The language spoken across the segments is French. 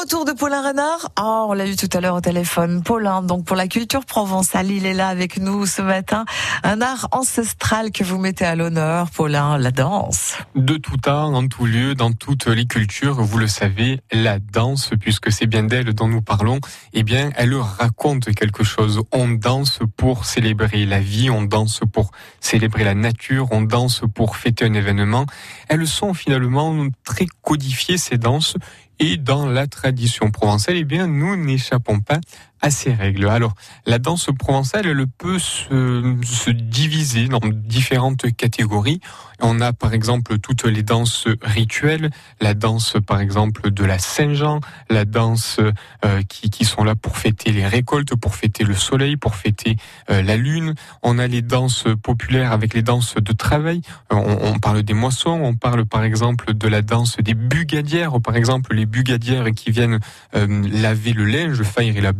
retour de Paulin Renard. Oh, on l'a eu tout à l'heure au téléphone. Paulin, donc pour la culture provençale, il est là avec nous ce matin. Un art ancestral que vous mettez à l'honneur, Paulin, la danse. De tout temps, en tout lieu, dans toutes les cultures, vous le savez, la danse, puisque c'est bien d'elle dont nous parlons, eh bien, elle raconte quelque chose. On danse pour célébrer la vie, on danse pour célébrer la nature, on danse pour fêter un événement. Elles sont finalement très codifiées, ces danses, et dans la tradition provençale, eh bien, nous n'échappons pas à ces règles. Alors, la danse provençale, elle peut se, se, diviser dans différentes catégories. On a par exemple toutes les danses rituelles, la danse par exemple de la Saint-Jean, la danse euh, qui, qui, sont là pour fêter les récoltes, pour fêter le soleil, pour fêter euh, la lune. On a les danses populaires avec les danses de travail. On, on, parle des moissons, on parle par exemple de la danse des bugadières, par exemple les bugadières qui viennent euh, laver le linge, faire la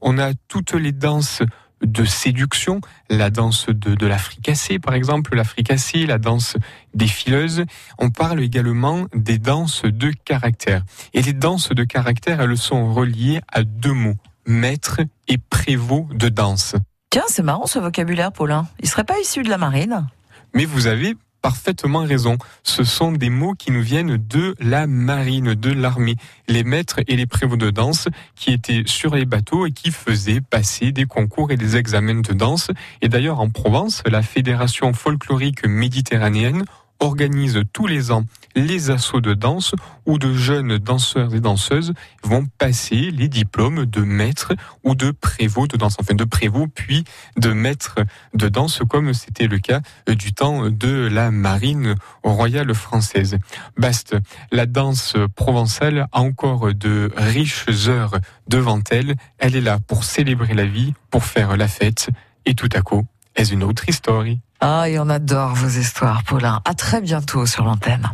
on a toutes les danses de séduction, la danse de, de la fricassée par exemple, la fricassée, la danse des fileuses. On parle également des danses de caractère. Et les danses de caractère, elles sont reliées à deux mots, maître et prévôt de danse. Tiens, c'est marrant ce vocabulaire, Paulin. Il serait pas issu de la marine? Mais vous avez parfaitement raison. Ce sont des mots qui nous viennent de la marine, de l'armée. Les maîtres et les prévôts de danse qui étaient sur les bateaux et qui faisaient passer des concours et des examens de danse. Et d'ailleurs, en Provence, la Fédération folklorique méditerranéenne organise tous les ans les assauts de danse où de jeunes danseurs et danseuses vont passer les diplômes de maître ou de prévôt de danse, enfin de prévôt puis de maître de danse comme c'était le cas du temps de la marine royale française. Baste, la danse provençale a encore de riches heures devant elle. Elle est là pour célébrer la vie, pour faire la fête et tout à coup, est une autre histoire. Ah, et on adore vos histoires, Paulin. À très bientôt sur l'antenne.